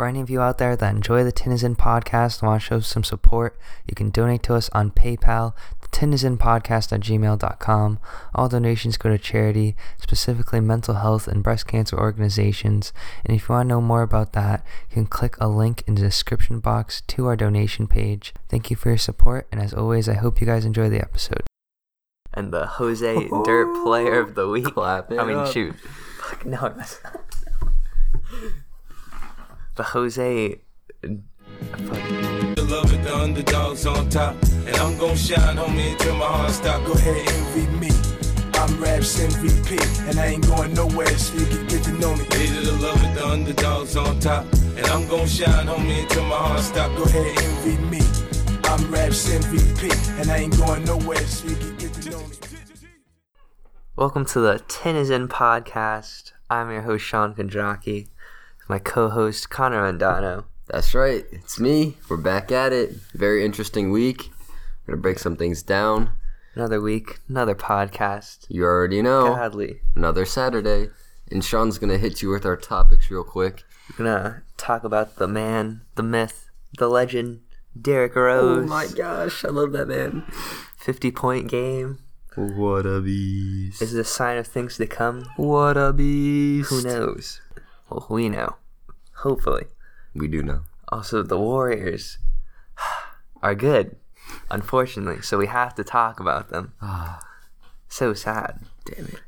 For any of you out there that enjoy the Tinizen podcast and want to show some support, you can donate to us on PayPal, tinizenpodcast at gmail.com. All donations go to charity, specifically mental health and breast cancer organizations. And if you want to know more about that, you can click a link in the description box to our donation page. Thank you for your support, and as always, I hope you guys enjoy the episode. And the Jose Dirt Player of the Week. Clap I mean, up. shoot. Fuck, no, it was the Jose. The love it, the underdogs on top. And I'm gon' shine, homie, until my heart stop. Go ahead, envy me. I'm Raps MVP, and I ain't going nowhere, so you can get to know me. Hated the love it, the underdogs on top. And I'm gon' shine, homie, until my heart stop. Go ahead, envy me. I'm Raps MVP, and I ain't going nowhere, so you can get to know me. Welcome to the Tinizen podcast. I'm your host Sean Kondraki, my co-host Connor Andano. That's right. It's me. We're back at it. Very interesting week. We're gonna break some things down. Another week, another podcast. You already know. Godly. Another Saturday. And Sean's gonna hit you with our topics real quick. We're gonna talk about the man, the myth, the legend, Derrick Rose. Oh my gosh, I love that man. 50 point game. What a beast. Is it a sign of things to come? What a beast. Who knows? Well, we know. Hopefully. We do know. Also, the Warriors are good, unfortunately, so we have to talk about them. so sad. Damn it.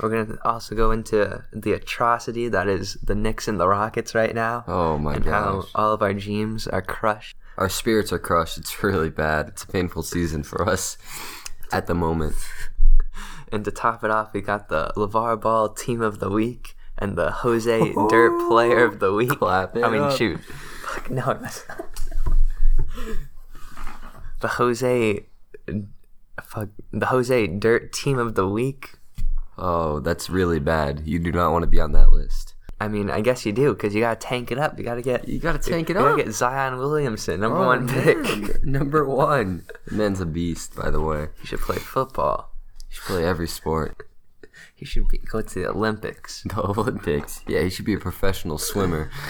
We're going to also go into the atrocity that is the Knicks and the Rockets right now. Oh my and how all of our dreams are crushed. Our spirits are crushed. It's really bad. It's a painful season for us at the moment. And to top it off, we got the LaVar Ball Team of the Week and the Jose oh. Dirt Player of the Week. Clap I mean, up. shoot. Fuck, no, it was the Jose, fuck, the Jose Dirt Team of the Week. Oh, that's really bad. You do not want to be on that list. I mean, I guess you do because you gotta tank it up. You gotta get You gotta tank it up. you gotta get Zion Williamson, number Oh, one pick. man. Number one. The man's a beast, by the way. He should play football. He should play every sport. He should be, go to the Olympics. The Olympics. Yeah, he should be a professional swimmer.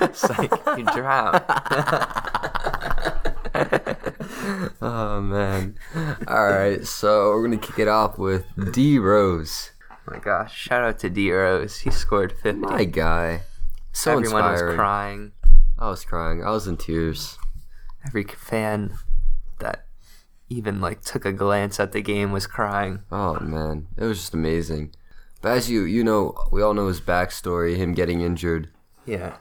It's like you drown. oh man. Alright, so we're gonna kick it off with D Rose. Oh my gosh! Shout out to D Rose. He scored fifty. My guy. So Everyone inspiring. was crying. I was crying. I was in tears. Every fan that even like took a glance at the game was crying. Oh man. It was just amazing. But as you you know, we all know his backstory, him getting injured. Yeah,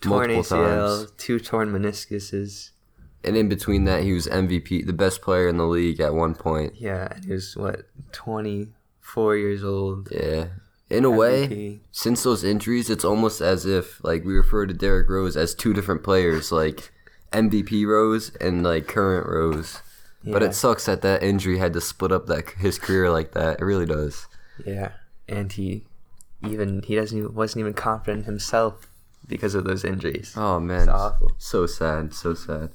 torn Multiple ACL, times. two torn meniscuses. And in between that he was MVP, the best player in the league at one point. Yeah, and he was what twenty four years old. Yeah. In a way, since those injuries, it's almost as if like we refer to Derrick Rose as two different players, like MVP Rose and like current Rose. But it sucks that that injury had to split up that his career like that. It really does. Yeah, and he even he doesn't even, wasn't even confident himself because of those injuries. Oh man, It's awful. so sad, so sad.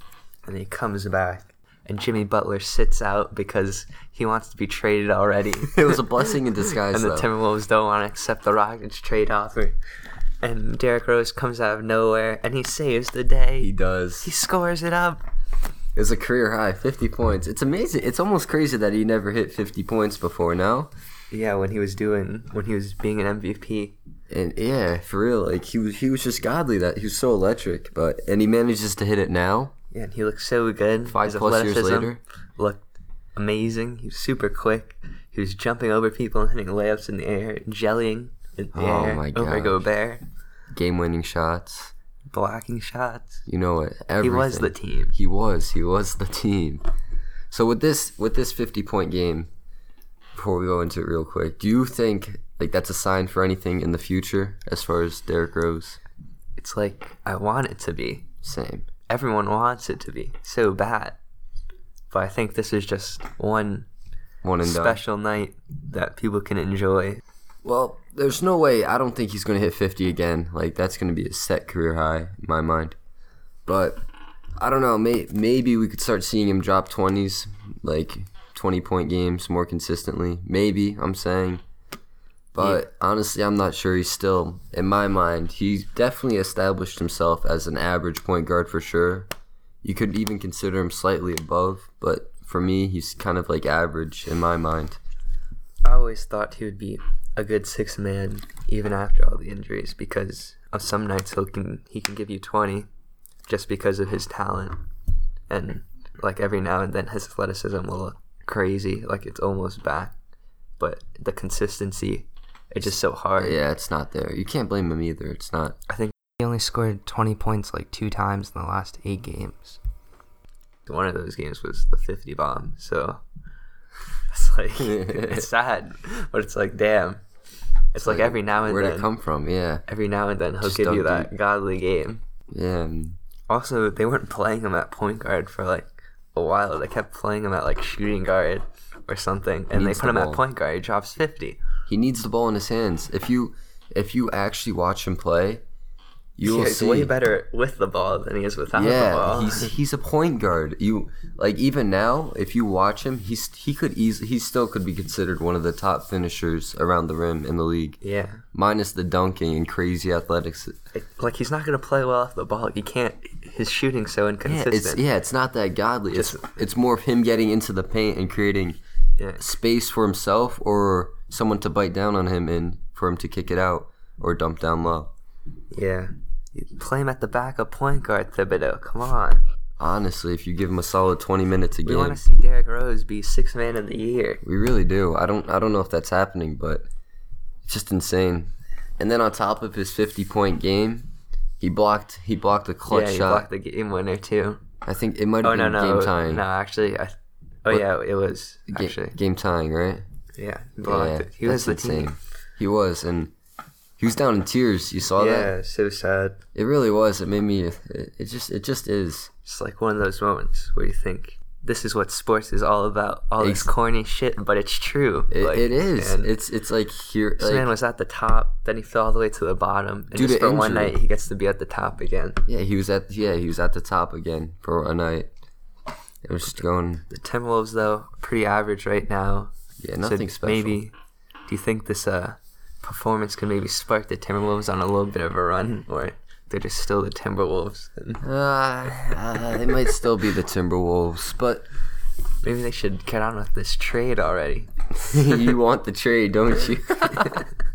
And he comes back, and Jimmy Butler sits out because he wants to be traded already. It was a blessing in disguise, and the though. Timberwolves don't want to accept the Rockets trade offer. And Derrick Rose comes out of nowhere and he saves the day. he does. He scores it up. It was a career high, 50 points. It's amazing. It's almost crazy that he never hit 50 points before now. Yeah, when he was doing when he was being an MVP. And yeah, for real, like he was, he was just godly. That he was so electric. But and he manages to hit it now. Yeah, and he looks so good. Five His plus years later. looked amazing. He was super quick. He was jumping over people and hitting layups in the air, jellying in the air. Oh air my over gosh. Gobert, Game-winning shots. Blocking shots. You know what? He was the team. He was. He was the team. So with this with this 50 point game, before we go into it real quick, do you think like that's a sign for anything in the future as far as Derrick Rose? It's like I want it to be. Same. Everyone wants it to be so bad. But I think this is just one One and done. special night that people can enjoy. Well, there's no way. I don't think he's going to hit 50 again. Like that's going to be a set career high in my mind. But I don't know. May, maybe we could start seeing him drop 20s, like 20 point games more consistently. Maybe I'm saying. But honestly, I'm not sure. He's still, in my mind, he's definitely established himself as an average point guard for sure. You could even consider him slightly above, but for me, he's kind of like average in my mind. I always thought he would be a good six man even after all the injuries because of some nights he can he can give you twenty just because of his talent and like every now and then his athleticism will look crazy like it's almost back but the consistency it's just so hard Yeah, it's not there. You can't blame him either. It's not. I think he only scored 20 points like two times in the last eight games. One of those games was the 50 bomb, so it's like it's sad, but it's like damn. It's like, every now and then Where'd it come from? Yeah. every now and then he'll Just give you that godly game. Yeah. Also, they weren't playing him at point guard for like a while. They kept playing him at like shooting guard or something, and they put the him at point guard. He drops 50. He needs the ball in his hands. If you if you actually watch him play, you will He's see. way better with the ball than he is without the Yeah, ball. he's he's a point guard. You like even now, if you watch him, he's he could easily he still could be considered one of the top finishers around the rim in the league, yeah. minus the dunking and crazy athletics. It- like he's not gonna play well off the ball. He can't. His shooting's so Yeah, inconsistent. it's yeah, it's not that godly. It's it's more of him getting into the paint and creating Yeah. space for himself or someone to bite down on him and for him to kick it out or dump down low. Yeah. Play him at the back of point guard, Thibodeau. Come on. Honestly, if you give him a solid twenty minutes a We game, want to see Derrick Rose be six man of the year. We really do. I don't I don't know if that's happening, but it's just insane. And then on top of his 50 point game, he blocked he blocked a clutch yeah, he shot. blocked the game winner too. I think it might Oh have no, been no, game tying. no. Actually, I, oh What? yeah, it was actually. game tying, right? Yeah, he blocked yeah, it. He was the insane. team. He was, and he was down in tears. You saw that? Yeah, so sad. It really was. It made me. It, it just it just is. It's like one of those moments where you think this is what sports is all about. All this corny shit, but it's true. It, Like, it is. and It's it's like here. This man was at the top, then he fell all the way to the bottom, and Due just to for one injury. night he gets to be at the top again. yeah, he was at yeah he was at the top again for a night. It was just going. The Timberwolves, though, pretty average right now. Yeah, So nothing special. Maybe, do you think this uh performance can maybe spark the Timberwolves on a little bit of a run, or they're just still the Timberwolves? And Uh, uh, they might still be the Timberwolves, but maybe they should get on with this trade already. you want the trade, don't you?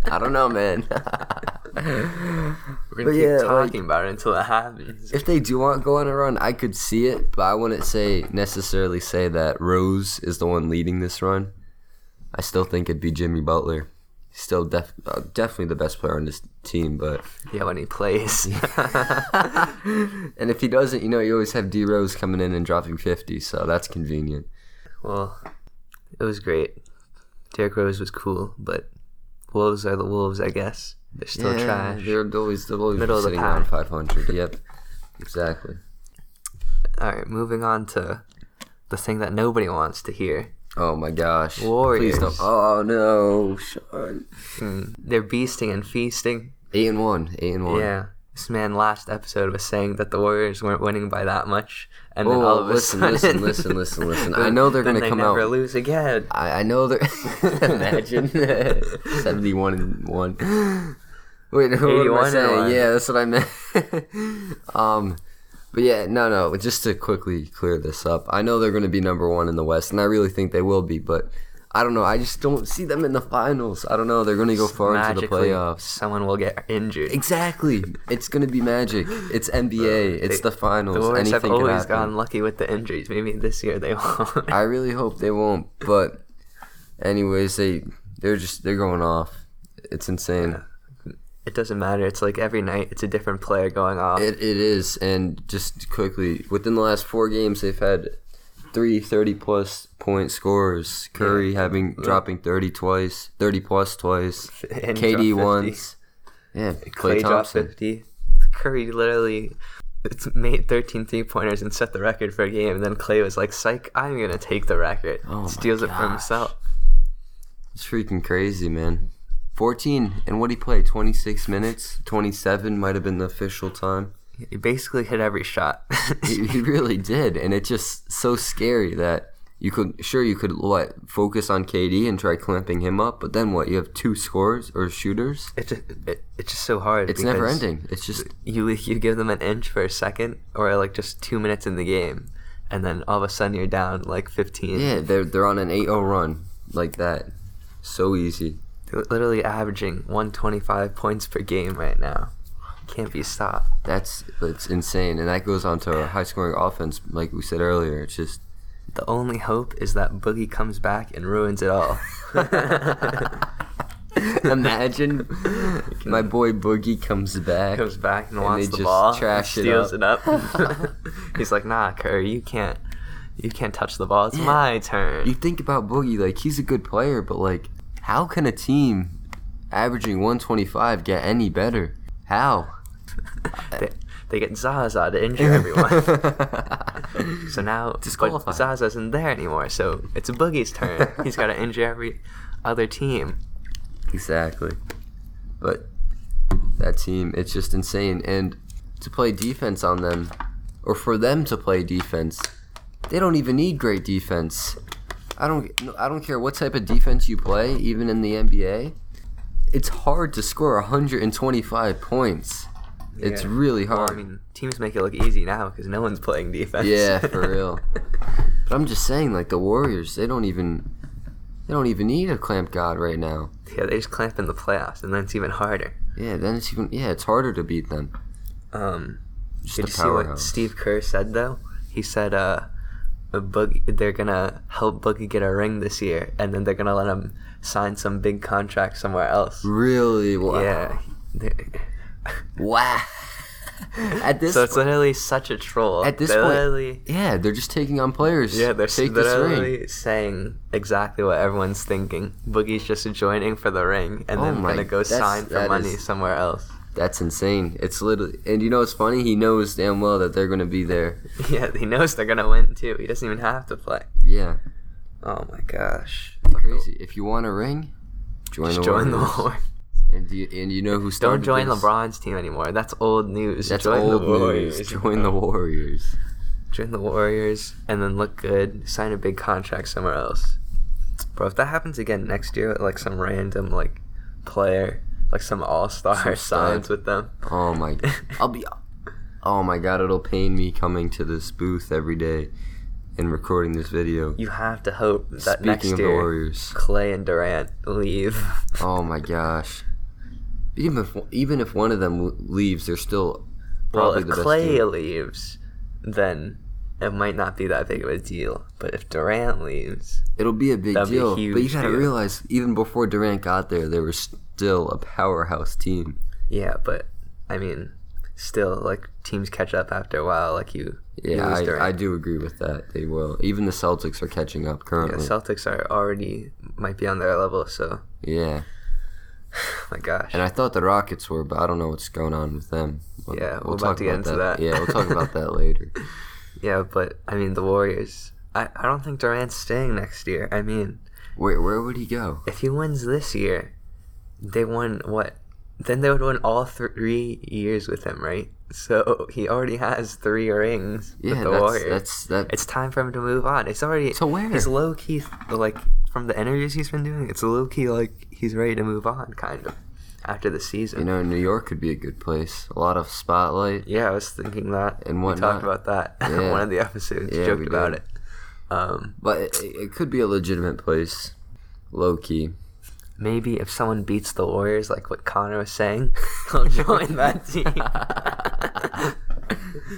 I don't know, man. We're gonna keep yeah, like- talking about it until it happens. if they do want to go on a run, I could see it, but I wouldn't say necessarily say that Rose is the one leading this run. I still think it'd be Jimmy Butler. Still def- uh, definitely the best player on this team, but yeah, when he plays. and if he doesn't, you know, you always have D Rose coming in and dropping 50, so that's convenient. well, it was great. Derrick Rose was cool, but Wolves are the Wolves, I guess. They're still trash. They're always they're always Middle sitting around pack. 500. Yep, exactly. All right, moving on to the thing that nobody wants to hear. Oh my gosh. Warriors. Please don't. Oh no, Sean. Mm, They're beasting and feasting. Eight and one. Eight and one. Yeah. This man last episode was saying that the Warriors weren't winning by that much, and then Oh, all of a listen, sudden, listen, listen, listen, listen. I know they're gonna they come never out- lose again. I, I know they're. Imagine. 71 and 1. Wait, what am 81 I saying? Yeah, that's what I meant. um, but yeah, no, no. Just to quickly clear this up, I know they're going to be number one in the West, and I really think they will be. But I don't know. I just don't see them in the finals. I don't know. They're going to go far into the playoffs. someone will get injured. Exactly. It's going to be magic. It's NBA. It's They- the finals. The Warriors Anything have always gotten lucky with the injuries. Maybe this year they won't. I really hope they won't. But anyways, they they're just they're going off. It's insane. It doesn't matter. It's like every night it's a different player going off. It, it is, and just quickly, within the last four games, they've had three 30 plus point scorers. Curry having dropping 30 twice, 30 plus twice. And KD once. Yeah, Klay Klay Thompson. 50. Curry literally it's made 13 three pointers and set the record for a game. And then Klay was like, psych, I'm going to take the record. Oh Steals it for himself. It's freaking crazy, man. 14, and what he play? 26 minutes? 27 might have been the official time. He basically hit every shot. he, he really did, and it's just so scary that You could sure you could what focus on KD and try clamping him up, but then what? You have two scorers or shooters. It's just it, it's just so hard. It's never ending. It's just You you give them an inch for a second, or like just two minutes in the game, and then all of a sudden you're down like 15. yeah. They're they're on an 8-0 run like that. So easy. Literally averaging 125 points per game right now. Can't be stopped. That's it's insane, and that goes on to a high scoring offense, like we said earlier. It's just The only hope is that Boogie comes back and ruins it all. imagine my boy Boogie comes back. comes back and, And wants the just ball, trash it steals up. it up. He's like, "Nah, Curry, you can't, you can't touch the ball. It's Yeah. my turn." You think about Boogie, like he's a good player, but like, how can a team averaging 125 get any better? How? they, they get Zaza to injure everyone. so now, Disqualified. Zaza isn't there anymore. So it's Boogie's turn. He's got to injure every other team. Exactly. But that team, it's just insane. And to play defense on them, or for them to play defense, they don't even need great defense. I don't. I don't care what type of defense you play, even in the NBA. It's hard to score 125 points. It's Yeah. really Well, hard. I mean, teams make it look easy now because no one's playing defense. Yeah, for real. But I'm just saying, like the Warriors, they don't even. They don't even need a clamp god right now. yeah, they just clamp in the playoffs, and then it's even harder. Yeah, then it's even yeah, it's harder to beat them. Um, Just Did you see what. Steve Kerr said though? He said, "Uh, Boogie, they're gonna help Boogie get a ring this year, and then they're gonna let him sign some big contract somewhere else." Really? Wow. Yeah. Wow. At this so it's literally such a troll. At this They're point- yeah, they're just taking on players. yeah, they're take literally saying exactly what everyone's thinking. Boogie's just joining for the ring, and Oh then my- gonna go sign for money is- somewhere else. That's insane. It's literally, and you know what's funny? He knows damn well that they're gonna be there. Yeah, he knows they're gonna win too. He doesn't even have to play. Yeah, Oh my gosh, it's crazy. If you want a ring, join Just the join the Warriors. war. And you, and you know who Don't join this? LeBron's team anymore. That's old news. That's join old the Warriors. news. Join the Warriors. Join the Warriors and then look good. Sign a big contract somewhere else. Bro, if that happens again next year, like some random like player, like some all star signs with them. Oh my, I'll be. Oh my god, it'll pain me coming to this booth every day and recording this video. You have to hope that Speaking next of the year Warriors. Klay and Durant leave. Oh my gosh. Even if even if one of them leaves, they're still well, probably if the best Klay leaves, then it might not be that big of a deal. But if Durant leaves, It'll be a big be a deal. but you gotta realize, even before Durant got there, they were still a powerhouse team. yeah, but I mean, still like teams catch up after a while. Like you, you Yeah, lose I. I do agree with that. They will. Even the Celtics are catching up Yeah, currently. Celtics are already might be on their level. So, yeah. my gosh. And I thought the Rockets were, but I don't know what's going on with them. We'll- Yeah, we're about to get into that. Yeah, we'll talk about that later. Yeah, but I mean the Warriors. I, I don't think Durant's staying next year. I mean, Wait, where would he go? if he wins this year, they won what? Then they would win all three years with him, right? So he already has three rings Yeah, with the that's Warriors. that's that. it's time for him to move on. It's already so where? He's low key like from the interviews he's been doing. It's low key like he's ready to move on, kind of after the season. you know, New York could be a good place. A lot of spotlight. Yeah, I was thinking that. And we talked about that Yeah. one of the episodes. Yeah, joked about did. it. Um, But it, it could be a legitimate place. Low key. maybe if someone beats the Warriors, like what Connor was saying, he'll join that team.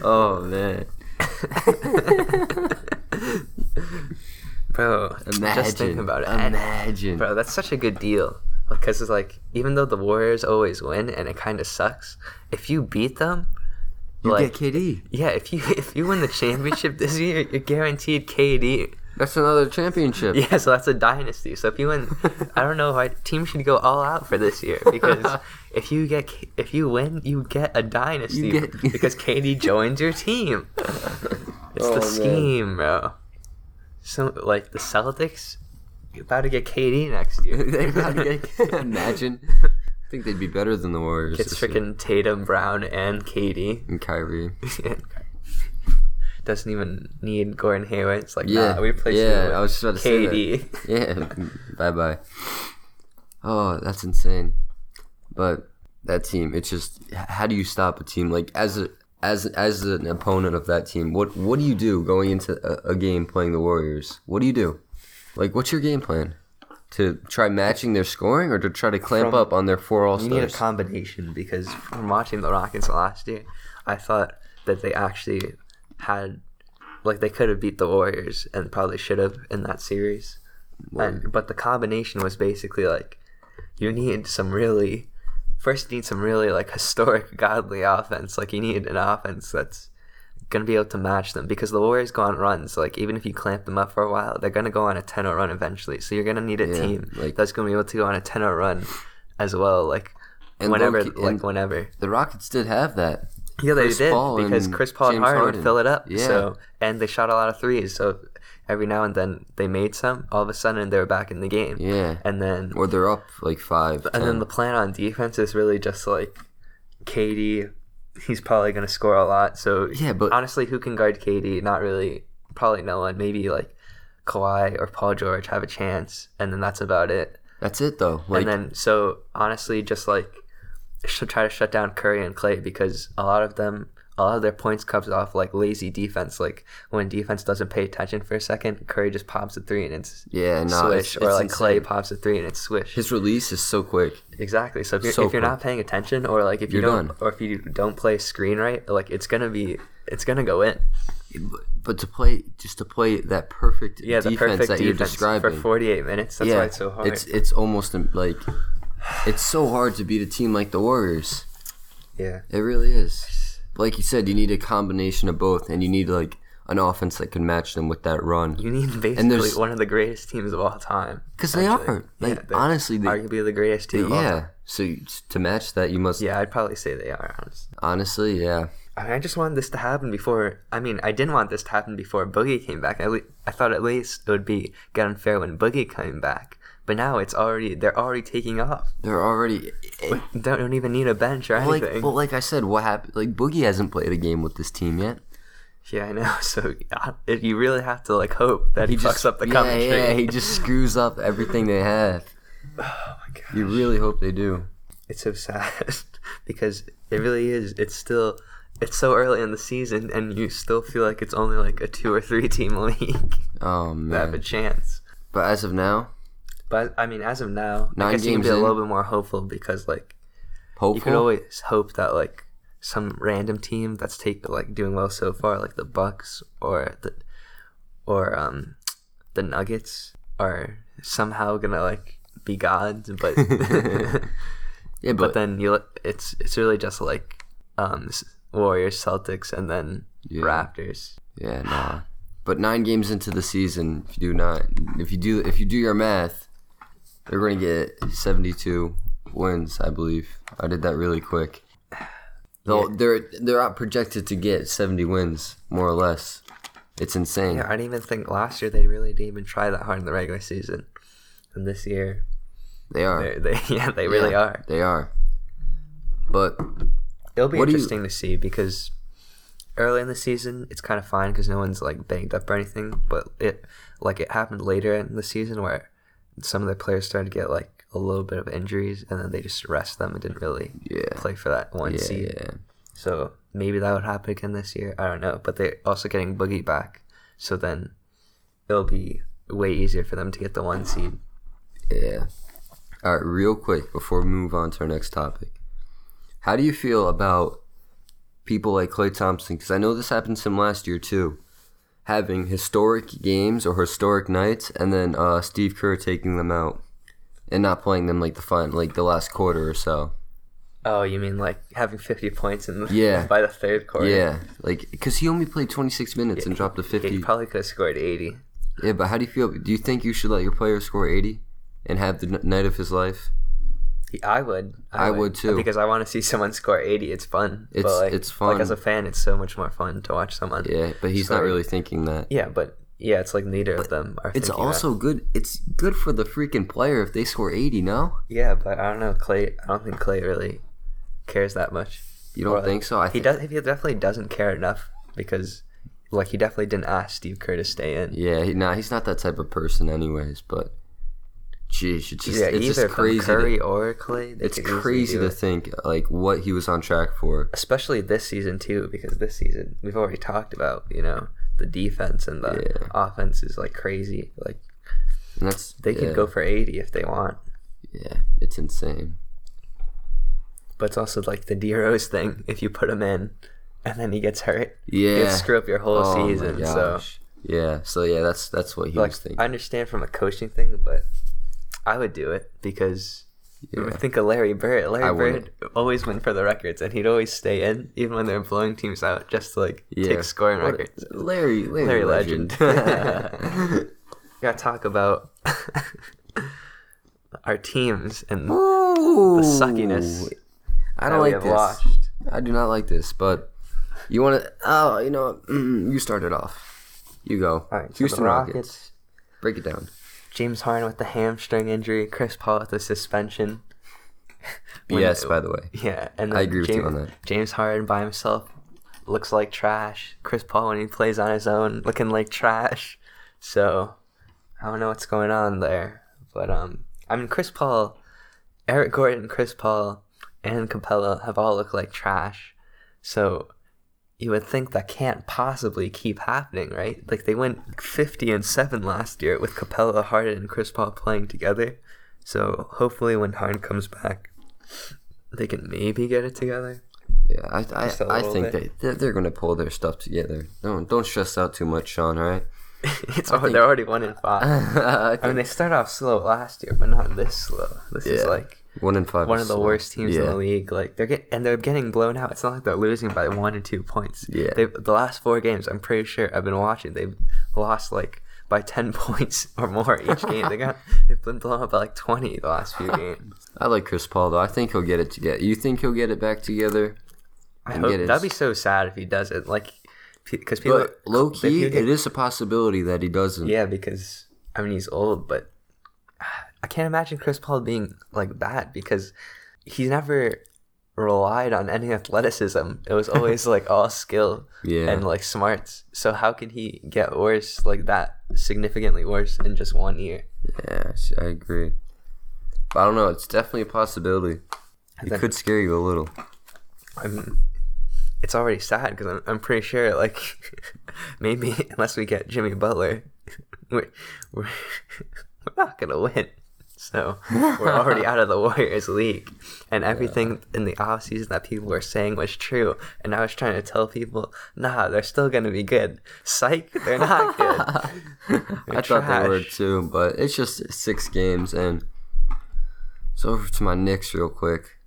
Oh man. Bro, Imagine. just think about it. Imagine. Bro, that's such a good deal. Because it's like, even though the Warriors always win and it kind of sucks, if you beat them, you like, get KD. yeah, if you if you win the championship this year, you're guaranteed KD. That's another championship. Yeah, so that's a dynasty. So if you win, I don't know. I team should go all out for this year because if you get if you win, you get a dynasty get- because KD joins your team. It's Oh, the man. scheme, bro. So like the Celtics, you're about to get KD next year. they gotta get. Imagine. I think they'd be better than the Warriors. It's year. freaking Tatum, Brown, and KD. and Kyrie. doesn't even need Gordon Hayward. It's like, Yeah, nah, we play yeah, with I was just about to say that. KD. Yeah, bye bye. Oh, that's insane. But that team, it's just how do you stop a team like as a as as an opponent of that team? What what do you do going into a, a game playing the Warriors? What do you do? Like, what's your game plan? To try matching their scoring, or to try to clamp From- up on their four All You need a combination because from watching the Rockets last year, I thought that they actually had, like, they could have beat the Warriors and probably should have in that series. And, but the combination was basically like, you need some really, first you need some really like historic godly offense. Like you need an offense that's gonna be able to match them because the Warriors go on runs. Like even if you clamp them up for a while, they're gonna go on a 10-0 run eventually. So you're gonna need a Yeah, team like- that's gonna be able to go on a 10-0 run as well. Like And whenever, low-key- like and- whenever. the Rockets did have that. Yeah, they Chris did Paul because Chris Paul and James Harden, Harden. would fill it up. Yeah. So and they shot a lot of threes. So every now and then they made some. All of a sudden they were back in the game. Yeah. And then Or they're up like five. and 10. then the plan on defense is really just like KD. He's probably going to score a lot. So Yeah, but- honestly, who can guard KD? Not really. Probably no one. Maybe like Kawhi or Paul George have a chance, and then that's about it. That's it though. Like, and then so honestly, just like should try to shut down Curry and Klay because a lot of them, a lot of their points comes off like lazy defense. Like when defense doesn't pay attention for a second, Curry just pops a three and it's yeah, no, swish, it's, or it's like Klay pops a three and it's swish. His release is so quick. Exactly. So if you're, So if you're not paying attention, or like if you You're don't, done. or if you don't play screen right, like it's gonna be, it's gonna go in. But to play, just to play that perfect Yeah, defense perfect that you're describing, for 48 minutes. That's yeah, why it's so hard. It's it's almost um, like it's so hard to beat a team like the Warriors. yeah. It really is. Like you said, you need a combination of both, and you need like an offense that can match them with that run. You need basically one of the greatest teams of all time. Because they are. Like they're honestly, they, arguably the greatest team. of all yeah. time. So you- to match that, you must. Yeah, I'd probably say they are. Honestly. Honestly, yeah. I, mean, I just wanted this to happen before. I mean, I didn't want this to happen before Boogie came back. I, le- I thought at least it would be get unfair when Boogie came back. But now it's already they're already taking off. They're already. Don't, don't even need a bench or like, anything. well, like I said, what happened? Like Boogie hasn't played a game with this team yet. yeah, I know. So it, you really have to like hope that he, fucks up the yeah, yeah, he just screws up everything they have. oh my god, You really hope they do. it's so sad because it really is. It's still. It's so early in the season, and you still feel like it's only like a two or three team league Oh man, that have a chance. But as of now, But I mean, as of now, Nine I guess you can be a little bit more hopeful because like hopeful. you could always hope that like some random team that's take like doing well so far, like the Bucks or the or um the Nuggets, are somehow gonna like be gods. But yeah, but but, then you it's it's really just like um Warriors, Celtics, and then Yeah. Raptors. yeah, nah. But nine games into the season, if you do not, if you do, if you do your math, they're going to get seventy-two wins, I believe. I did that really quick. They'll, They're they're out projected to get seventy wins, more or less. It's insane. Yeah, I didn't even think last year they really didn't even try that hard in the regular season, and this year They are. they they yeah they really Yeah, are. They are. But It'll be do you- interesting to see because early in the season it's kind of fine because no one's like banged up or anything. But it like it happened later in the season where some of the players started to get like a little bit of injuries and then they just rest them and didn't really Yeah. play for that one yeah, seed. yeah. So maybe that would happen again this year. I don't know. But they're also getting Boogie back, so then it'll be way easier for them to get the one seed. Yeah. All right, real quick before we move on to our next topic. How do you feel about people like Klay Thompson? Because I know this happened to him last year too. Having historic games or historic nights, and then uh, Steve Kerr taking them out and not playing them like the fun, like the last quarter or so. Oh, you mean like having fifty points in the Yeah. by the third quarter? Yeah, like because he only played 26 minutes and dropped a 50. He probably could have scored eighty. Yeah, but how do you feel? Do you think you should let your player score 80 and have the n- night of his life? I would. I uh, would, too. Because I want to see someone score 80. It's fun. It's- but like, it's Like fun. as a fan, it's so much more fun to watch someone. Yeah, but he's not really thinking that. Yeah, but yeah, it's like neither of them are. It's thinking that. also good. It's good for the freaking player if they score 80. No, Yeah, but I don't know. Klay. I don't think Klay really cares that much. you don't Or, think so? I He think does. He definitely doesn't care enough because like he definitely didn't ask Steve Kerr to stay in. Yeah, he, nah, he's not that type of person, anyways. But, geez, it's just yeah, it's either just crazy. Curry to, or Klay. it's crazy to think like what he was on track for. especially this season too, because this season we've already talked about. You know, the defense and the Yeah. offense is like crazy. Like And that's they yeah, could go for eighty if they want. Yeah, it's insane. But it's also like the D Rose thing. If you put him in, and then he gets hurt, Yeah, you screw up your whole Oh season. So yeah, so yeah, that's that's what he like was thinking. I understand from a coaching thing, but I would do it because. I Yeah. think of Larry Bird. Larry I Bird always went for the records, and he'd always stay in, even when they're blowing teams out, just to like yeah, take scoring What- records. Larry, Larry, Larry legend. Legend. Gotta talk about our teams and Ooh, the suckiness. I don't like this. watched. I do not like this, but you want to? Oh, you know, you started off. You go. All right, Houston the Rockets. Rockets. Break it down. James Harden with the hamstring injury, Chris Paul with the suspension. When- Yes, by the way. Yeah, and I agree with James, you on that. James Harden by himself looks like trash. Chris Paul when he plays on his own looking like trash. So I don't know what's going on there, but um, I mean Chris Paul, Eric Gordon, Chris Paul, and Capela have all looked like trash. So you would think that can't possibly keep happening, right? Like they went 50 and 7 last year with Capela, Harden, and Chris Paul playing together. So hopefully when Harden comes back, they can maybe get it together. Yeah, I I, I think bit. they they're, they're gonna pull their stuff together. Don't don't stress out too much, Sean. All right. it's all, they're already one in five. I I mean, they started off slow last year, but not this slow. This is like one in five. one of the worst teams in the league. Like they're get and they're getting blown out. It's not like they're losing by one or two points. Yeah. They the last four games, I'm pretty sure I've been watching. They've lost like by ten points or more each game. They got they've been blown up by like twenty the last few games. I like Chris Paul though. I think he'll get it together. You think he'll get it back together? i hope his... that'd be so sad if he doesn't. Like because people But low key, get- it is a possibility that he doesn't. Yeah, because I mean he's old, but I can't imagine Chris Paul being like that because he's never relied on any athleticism. It was always like all skill Yeah. and like smarts. So how could he get worse like that, significantly worse in just one year? Yeah, I agree. But I don't know. It's definitely a possibility. It then- could scare you a little. I mean, it's already sad because I'm, I'm pretty sure like maybe unless we get Jimmy Butler, we're we're, we're not gonna win. So we're already out of the Warriors league, and everything in the offseason that people were saying was true. And I was trying to tell people, nah, they're still gonna be good. Psych, they're not good. I thought they were too, but it's just six games and. So over to my Knicks real quick.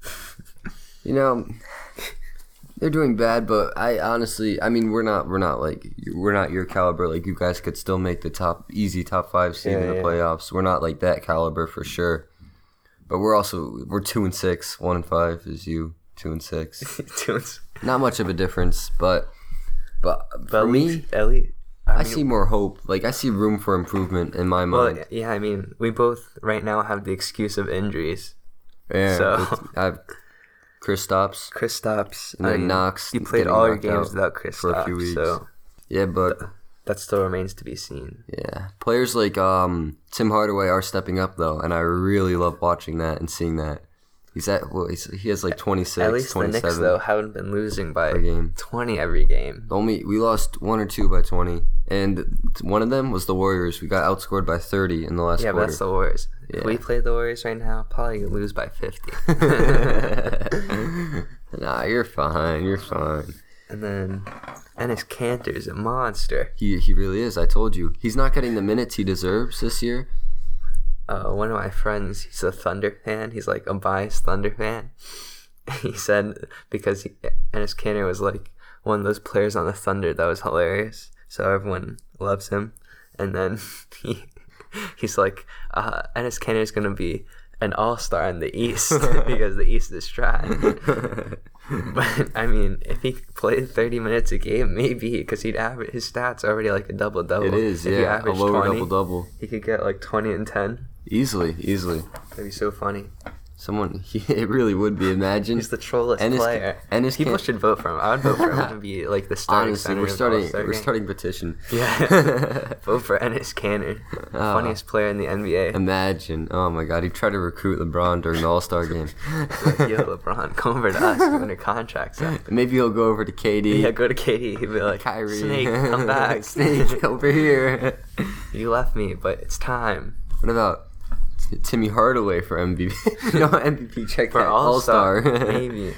You know, they're doing bad, but I honestly, I mean, we're not, we're not like, we're not your caliber. Like you guys could still make the top, easy top five seed in the yeah. playoffs. We're not like that caliber for sure. But we're also we're two and six. One and five is you. Two and six. Doing- not much of a difference, but but but for me, least, at least, I, I see more hope. Like I see room for improvement in my Well, mind. yeah, I mean, we both right now have the excuse of injuries. Yeah, So- I have Kristaps. Chris stops. And then Knox You played all your games without Chris for a few weeks. so Yeah, but that still remains to be seen. yeah, players like um Tim Hardaway are stepping up though, and I really love watching that and seeing that. He's at well, he's, he has like 26, At least the 27 Knicks though haven't been losing by game. twenty every game. Only we lost one or two by twenty, and one of them was the Warriors. We got outscored by thirty in the last Yeah, but quarter. that's the Warriors. If we play the Warriors right now, probably lose by fifty. nah, you're fine. You're fine. and then Enes Kanter's a monster. He he really is. I told you. He's not getting the minutes he deserves this year. uh, one of my friends, he's a Thunder fan. He's like a biased Thunder fan. He said because he, Enes Kanter was like one of those players on the Thunder that was hilarious, so everyone loves him. And then he he's like, uh, Enes Kanter is gonna be an all star in the East because the East is trash. but I mean, if he played thirty minutes a game, maybe because he'd average his stats already like a double double. It is, If he yeah, a lower double double. He could get like twenty and ten. Easily, easily. That'd be so funny. Someone, it really would be. Imagine. He's the trollest Enes- player. Enes People can't- should vote for him. I would vote for him to be like the starting Honestly, we're starting. We're starting petition. Yeah. vote for Enes Kanter, Ah. funniest player in the NBA. Imagine. Oh my God, he tried to recruit LeBron during the All Star game. Like, Yo, LeBron, come over to us when your contract's up. Maybe he'll go over to KD. Yeah, go to KD. He'd be like, Kyrie. Snake, come back. Snake, over here. you left me, but it's time. What about Timmy Hardaway for MVP? no, MVP. Check For. All Star, maybe.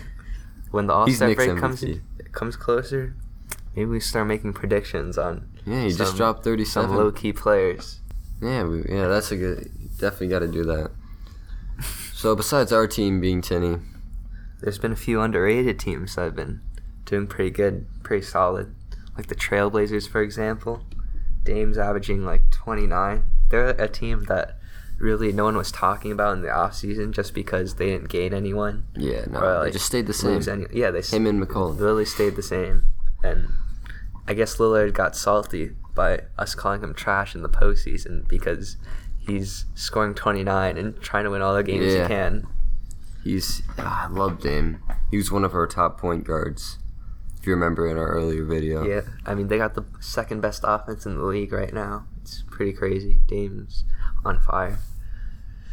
When the All Star break comes MVP. comes closer, maybe we start making predictions on Yeah, he just Some- dropped some 37. low key players. Yeah, we, yeah, that's a good. Definitely got to do that. So besides our team being tinny, There's been a few underrated teams that have been doing pretty good, pretty solid. Like the Trailblazers, for example. Dame's averaging like 29. They're a team that really no one was talking about in the offseason just because they didn't gain anyone. yeah, no, or, they just stayed the same. Any, yeah, they Him and McCollum. literally stayed the same. And I guess Lillard got salty by us calling him trash in the postseason because he's scoring 29 and trying to win all the games Yeah. he can. He's ah, I loved him. He was one of our top point guards. If you remember in our earlier video. Yeah, I mean they got the second best offense in the league right now. It's pretty crazy. Dame's on fire.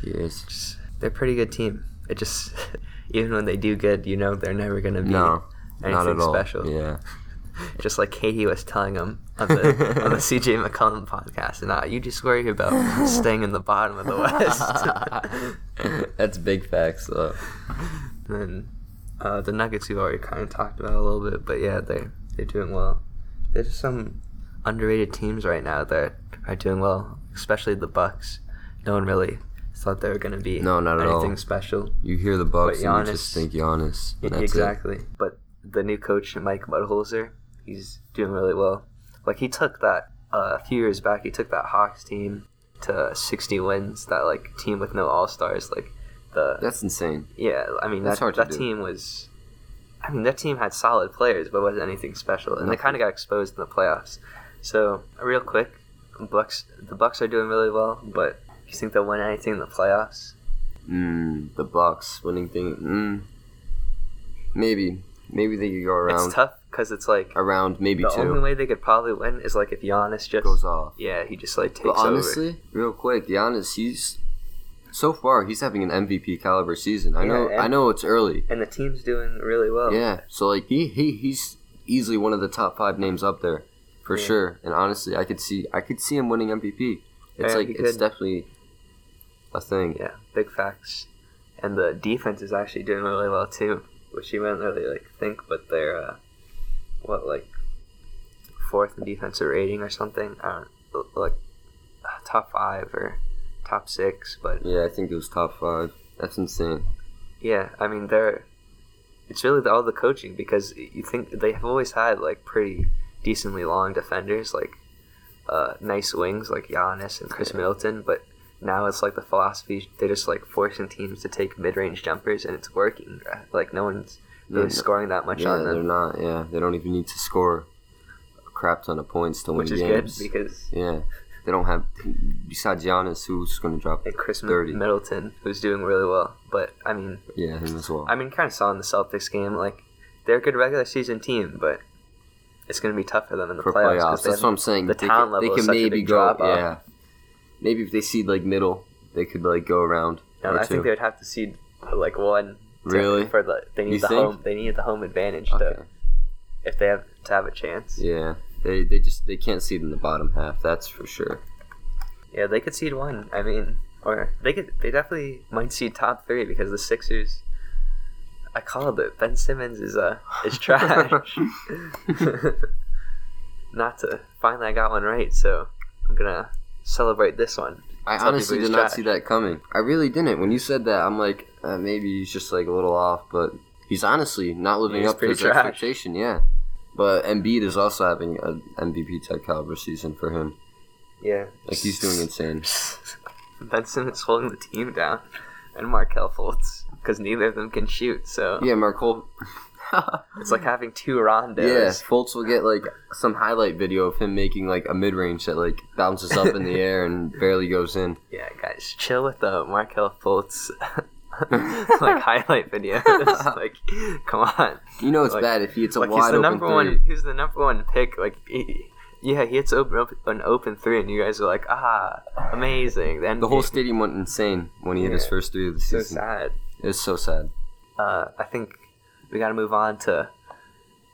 Just, they're a pretty good team. It just even when they do good, you know they're never gonna be No, anything not at all. special. Yeah. Just like KD was telling him on the on the CJ McCollum podcast, nah, you just worry about staying in the bottom of the West. That's big facts though. And then uh, the Nuggets we've already kind of talked about a little bit, but yeah, they're they're doing well. There's just some underrated teams right now that are doing well, especially the Bucks. No one really thought they were gonna be No, not at all. anything special. You hear the Bucks But and you just think Giannis. Y- and That's exactly. But the new coach, Mike Budenholzer, he's doing really well. Like he took that uh, a few years back. He took that Hawks team to 60 wins. That like team with no All Stars. Like the That's insane. yeah. I mean That's that hard to that do. team was. I mean that team had solid players, but wasn't anything special, and they kind of got exposed in the playoffs. So real quick, Bucks the Bucks are doing really well, but you think they'll win anything in the playoffs? Mm, the Bucks winning thing. Mm, maybe. Maybe they could go around. It's tough because it's like Around maybe the two. only way they could probably win is like if Giannis just goes off. Yeah, he just like takes But honestly, real quick, Giannis, he's so far he's having an MVP caliber season. I Yeah, know. I know it's early. and the team's doing really well. Yeah. So like he, he he's easily one of the top five names up there for Yeah. sure. And honestly, I could see I could see him winning MVP. It's Yeah, like it's definitely a thing. yeah, big facts. And the defense is actually doing really well too, which you wouldn't really like think, but they're uh, what like fourth in defensive rating or something. I don't like top five or top six, but Yeah, I think it was top five. That's insane. yeah, I mean they're. It's really the, all the coaching because you think they have always had like pretty decently long defenders, like uh, nice wings like Giannis and Khris Yeah. Middleton, but now it's like the philosophy they're just like forcing teams to take mid-range jumpers and it's working. Like no one's really no. scoring that much yeah, on they're not. Yeah, they don't even need to score a crap ton of points to win which is games. good because yeah, they don't have. Besides Giannis, who's going to drop like Khris 30. Middleton who's doing really well. But I mean, Yeah, him as well. I mean, kind of saw in the Celtics game like they're a good regular season team, but. It's going to be tough for them in the for playoffs. playoffs. That's what I'm saying. the they talent can, level they is can maybe big go. Yeah, maybe if they seed like middle, they could like go around. No, I think they would have to see like one. Really? For the they need You the think? home they need the home advantage Okay. to if they have to have a chance. Yeah. Yeah, they they just they can't seed in the bottom half. That's for sure. Yeah, they could seed one. I mean, or they could they definitely might seed top three because the Sixers. I called it. Ben Simmons is uh is trash. Not to finally I got one right, so I'm gonna celebrate this one. I Tell honestly did not trash. see that coming. I really didn't. When you said that, I'm like, uh, maybe he's just like a little off, but he's honestly not living He's up to his trash. expectation. Yeah, but Embiid is also having an MVP type caliber season for him. Yeah. Like he's doing insane. Ben Simmons holding the team down, and Markelle Fultz because neither of them can shoot. So Yeah, Markelle. it's like having two Rondos. Yeah, Fultz will get like some highlight video of him making like a mid range that like bounces up in the air and barely goes in. Yeah, guys, chill with the Markelle Fultz like highlight videos. like, come on. You know it's Like- bad if he hits a like he's wide the open number three. one. He's the number one pick. Like, he, yeah, he hits open, open an open three, and you guys are like, ah, amazing. Then The whole stadium went insane when he hit his first three of the season. so sad. It was so sad. Uh, I think we got to move on to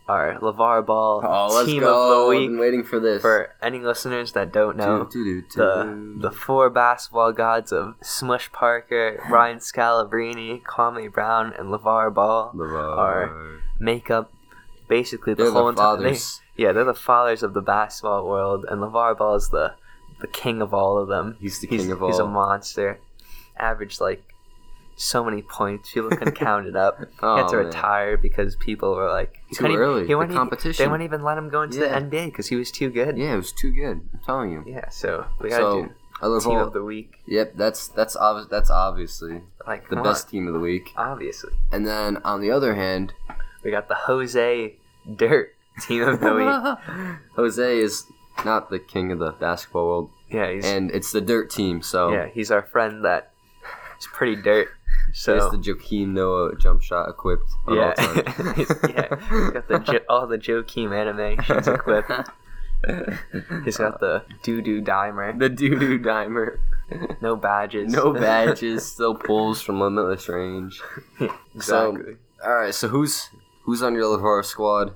our LaVar Ball Oh, let's team go! of the I've been waiting for this. For any listeners that don't know, Doo, doo, doo, the the four basketball gods of Smush Parker, Ryan Scalabrine, Kwame Brown, and LaVar Ball LaVar. are make up basically the They're whole the entire. They, yeah, they're the fathers of the basketball world, and LaVar Ball is the the king of all of them. He's the king of all. He's a monster. Averaged like so many points. People couldn't count it up. he Oh, had to oh, man. retire because people were like he Too early. He The competition. They wouldn't even let him go into Yeah. the NBA because he was too good. Yeah, it was too good. I'm telling you. Yeah, so we gotta So do I love team all. of the week. Yep, that's that's that's obviously Like the best on, team of the week. obviously. And then on the other hand, We got the Jose Dirt team of the week. Jose is not the king of the basketball world, Yeah, he's and it's the dirt team. So yeah, he's our friend that is pretty dirt. So has the Joakim Noah jump shot equipped on yeah, yeah, he's got the jo- all the Joakim animations equipped. He's got the doo doo dimer, the doo doo dimer. no badges, No badges, still pulls from limitless range. exactly. All right, so who's who's on your LaVar squad?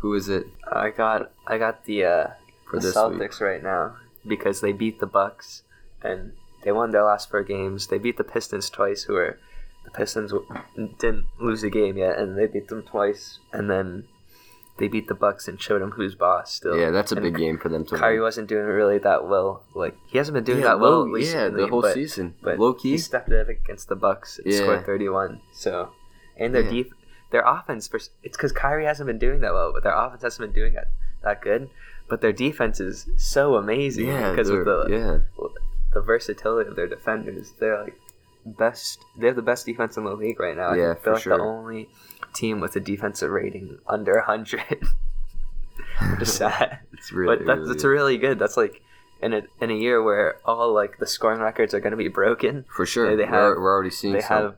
Who is it I got I got the uh, for the Celtics week? right now because they beat the Bucks and they won their last four games. They beat the Pistons twice, who are the Pistons w- didn't lose a game yet, and they beat them twice. And then they beat the Bucks and showed them who's boss. Still, Yeah, that's a And big game for them to Kyrie win. wasn't doing really that well. Like he hasn't been doing yeah, that well low, yeah, the whole but, season. But Low key, he stepped up against the Bucks and Yeah. scored thirty one. So, and their Yeah. deep, their offense. For, it's because Kyrie hasn't been doing that well, but their offense hasn't been doing that that good. But their defense is so amazing yeah, because of the yeah, the versatility of their defenders. They're like best. They have the best defense in the league right now. I Yeah, think for they're like sure. the only team with a defensive rating under hundred. Just sad. it's really. but that's really that's really good. That's like in a in a year where all like the scoring records are going to be broken. for sure. they we're, have- we're already seeing They some. have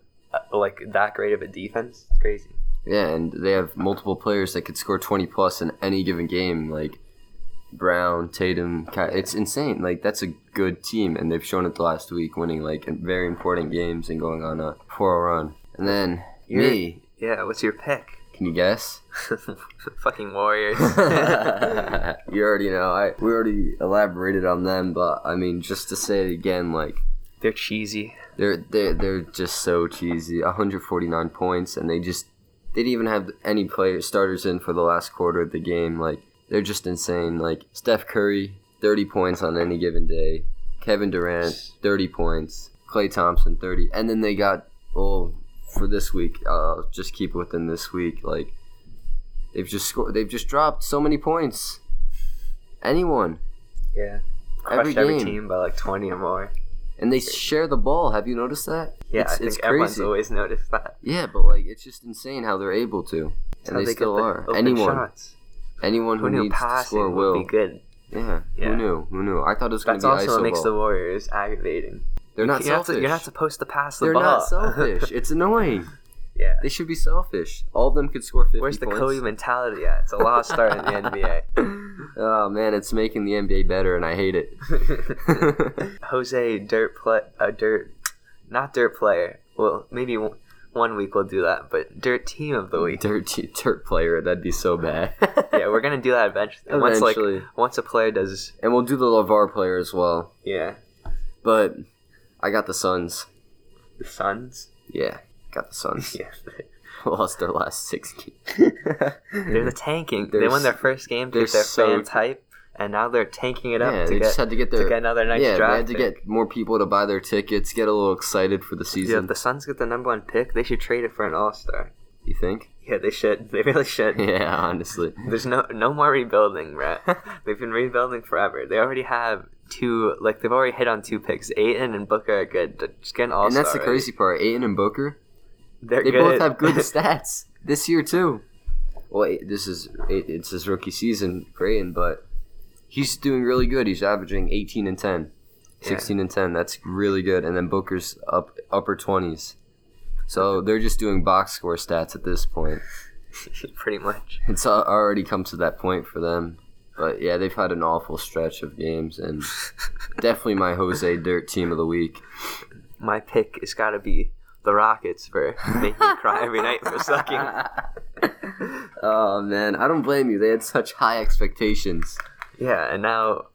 uh, like that great of a defense. It's crazy. Yeah, and they have multiple players that could score 20 plus in any given game, like Brown, Tatum. It's insane. Like that's a good team, and they've shown it the last week, winning like very important games and going on a 4 run. And then You're- me, Yeah. What's your pick? can you guess? Fucking Warriors. you already know. I we already elaborated on them, but I mean, just to say it again, like They're cheesy. they're they're they're just so cheesy. 149 points, and they just they didn't even have any players starters in for the last quarter of the game. Like they're just insane. Like Steph Curry, 30 points on any given day. Kevin Durant, 30 points. Klay Thompson, 30, and then they got well for this week. Uh, just keep within this week. Like they've just scored. They've just dropped so many points. Anyone. Yeah. Every Crushed every game. team by like twenty or more. And they share the ball. Have you noticed that? Yeah, it's, I think it's everyone's crazy. always noticed that. Yeah, but like it's just insane how they're able to, and how they, still are. Anyone, shots. Anyone who, Who needs to score will. be good? Yeah. Yeah. who knew? Who knew? I thought it was going to be also what makes ball. the Warriors aggravating. They're not you're not, selfish. you're not supposed to pass the they're ball. not selfish. it's annoying. yeah. They should be selfish. All of them could score fifty Where's the points. Kobe mentality at? It's a lost start in the NBA. oh man, it's making the NBA better, and I hate it. Jose, dirt play, uh, dirt, not dirt player. Well, maybe one- week we'll do that, but dirt team of the week. dirt, dirt player. That'd be so bad. Yeah, we're gonna do that eventually. Once like Eventually. once a player does, and we'll do the LaVar player as well. yeah, But I got the Suns. the Suns. Yeah, got the Suns. Yeah, Lost their last six games. they're the tanking. They're they won their s- first game they're their so fans hype, and now they're tanking it up yeah, to they get just had to get their to get another nice yeah, they draft. had to pick. get more people to buy their tickets, get a little excited for the season. Yeah, if the Suns get the number one pick, they should trade it for an All Star. you think? Yeah, they should. They really should. Yeah, honestly. There's no no more rebuilding, Brett. they've been rebuilding forever. They already have two, like they've already hit on two picks. Ayton and Booker are good. Just get an all and that's the crazy part. Ayton and Booker, They're they good. both have good stats this year too. Well, this is it's his rookie season for Ayton, but he's doing really good. He's averaging 18 and 10, Yeah. 16 and 10. That's really good. And then Booker's up upper 20s. So they're just doing box score stats at this point. Pretty much. It's al- already come to that point for them. But yeah, they've had an awful stretch of games, and definitely my Jose Dirt team of the week. My pick has got to be the Rockets for making me cry every night for sucking. oh man, I don't blame you. They had such high expectations. Yeah, and now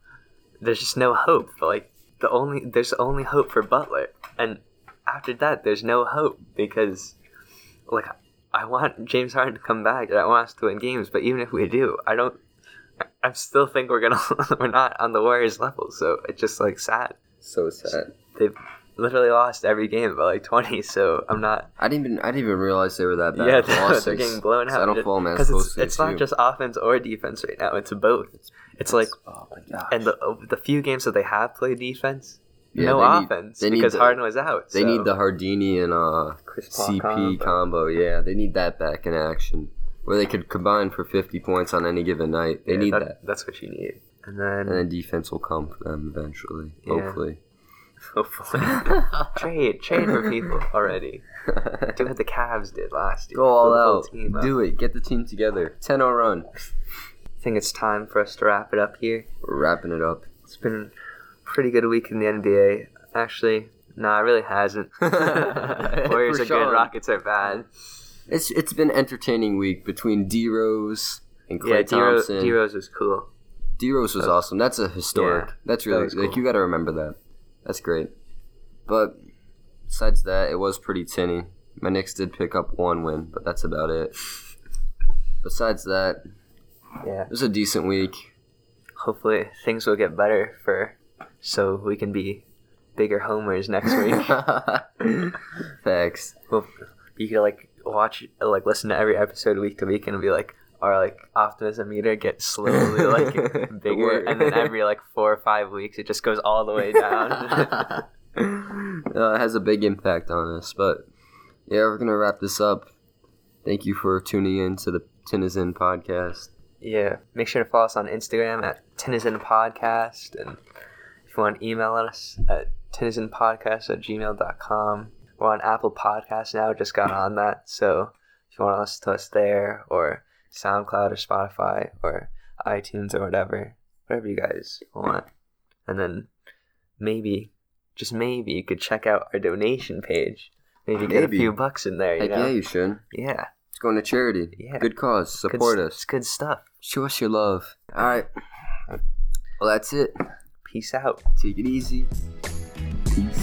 there's just no hope. Like the only there's only hope for Butler, and after that there's no hope because like I want James Harden to come back and I want us to win games, but even if we do, I don't. I- still think we're gonna we're not on the Warriors level, so it's just like sad. So sad. They've literally lost every game by like twenty, so I'm not. I didn't even I didn't even realize they were that bad. yeah, they're, they're getting blown out. I don't follow because it's, it's not just offense or defense right now; it's both. It's like oh my god. and the the few games that they have played defense, Yeah, no they need- offense they need because the- Harden was out. They so- need the Hardini and uh, CP combo. combo. Yeah, they need that back in action where they could combine for 50 points on any given night. They Yeah, need that- that. That's what you need, and then And then defense will come for them eventually, Yeah. hopefully. hopefully trade trade for people already. Do what the Cavs did last year. Go all whole out. team. Do it. Get the team together. 10 0 run. I think it's time for us to wrap it up here. We're wrapping it up. It's been a pretty good week in the NBA. Actually, no, it really hasn't. Warriors are good, Rockets are bad. It's It's been an entertaining week between D Rose and Klay yeah, D Rose Thompson. D Rose was cool. D Rose was awesome. That's a historic. Yeah, That's that really like you got to remember that. That's great. But besides that, it was pretty tinny. My Knicks did pick up one win, but that's about it. Besides that, Yeah. it was a decent week. Hopefully things will get better for so we can be bigger homers next week. Thanks. well, you could like watch like listen to every episode week to week and be like our like optimism meter gets slowly like bigger and then every like four or five weeks it just goes all the way down. uh, it has a big impact on us, but yeah, we're gonna wrap this up. Thank you for tuning in to the Tinizen podcast. Yeah. Make sure to follow us on Instagram at Tinizen Podcast and if you want to email us at tinizenpodcast at gmail.com. We're on Apple Podcasts now, just got on that. So if you want to listen to us there or SoundCloud or Spotify or iTunes or whatever, whatever you guys want. And then maybe, just maybe, you could check out our donation page. Maybe get a few bucks in there, you Heck know? yeah, you should. yeah. Going to charity. Yeah. Good cause. Support s- us. It's good stuff. Show us your love. All right. Well, that's it. Peace out. Take it easy. Peace.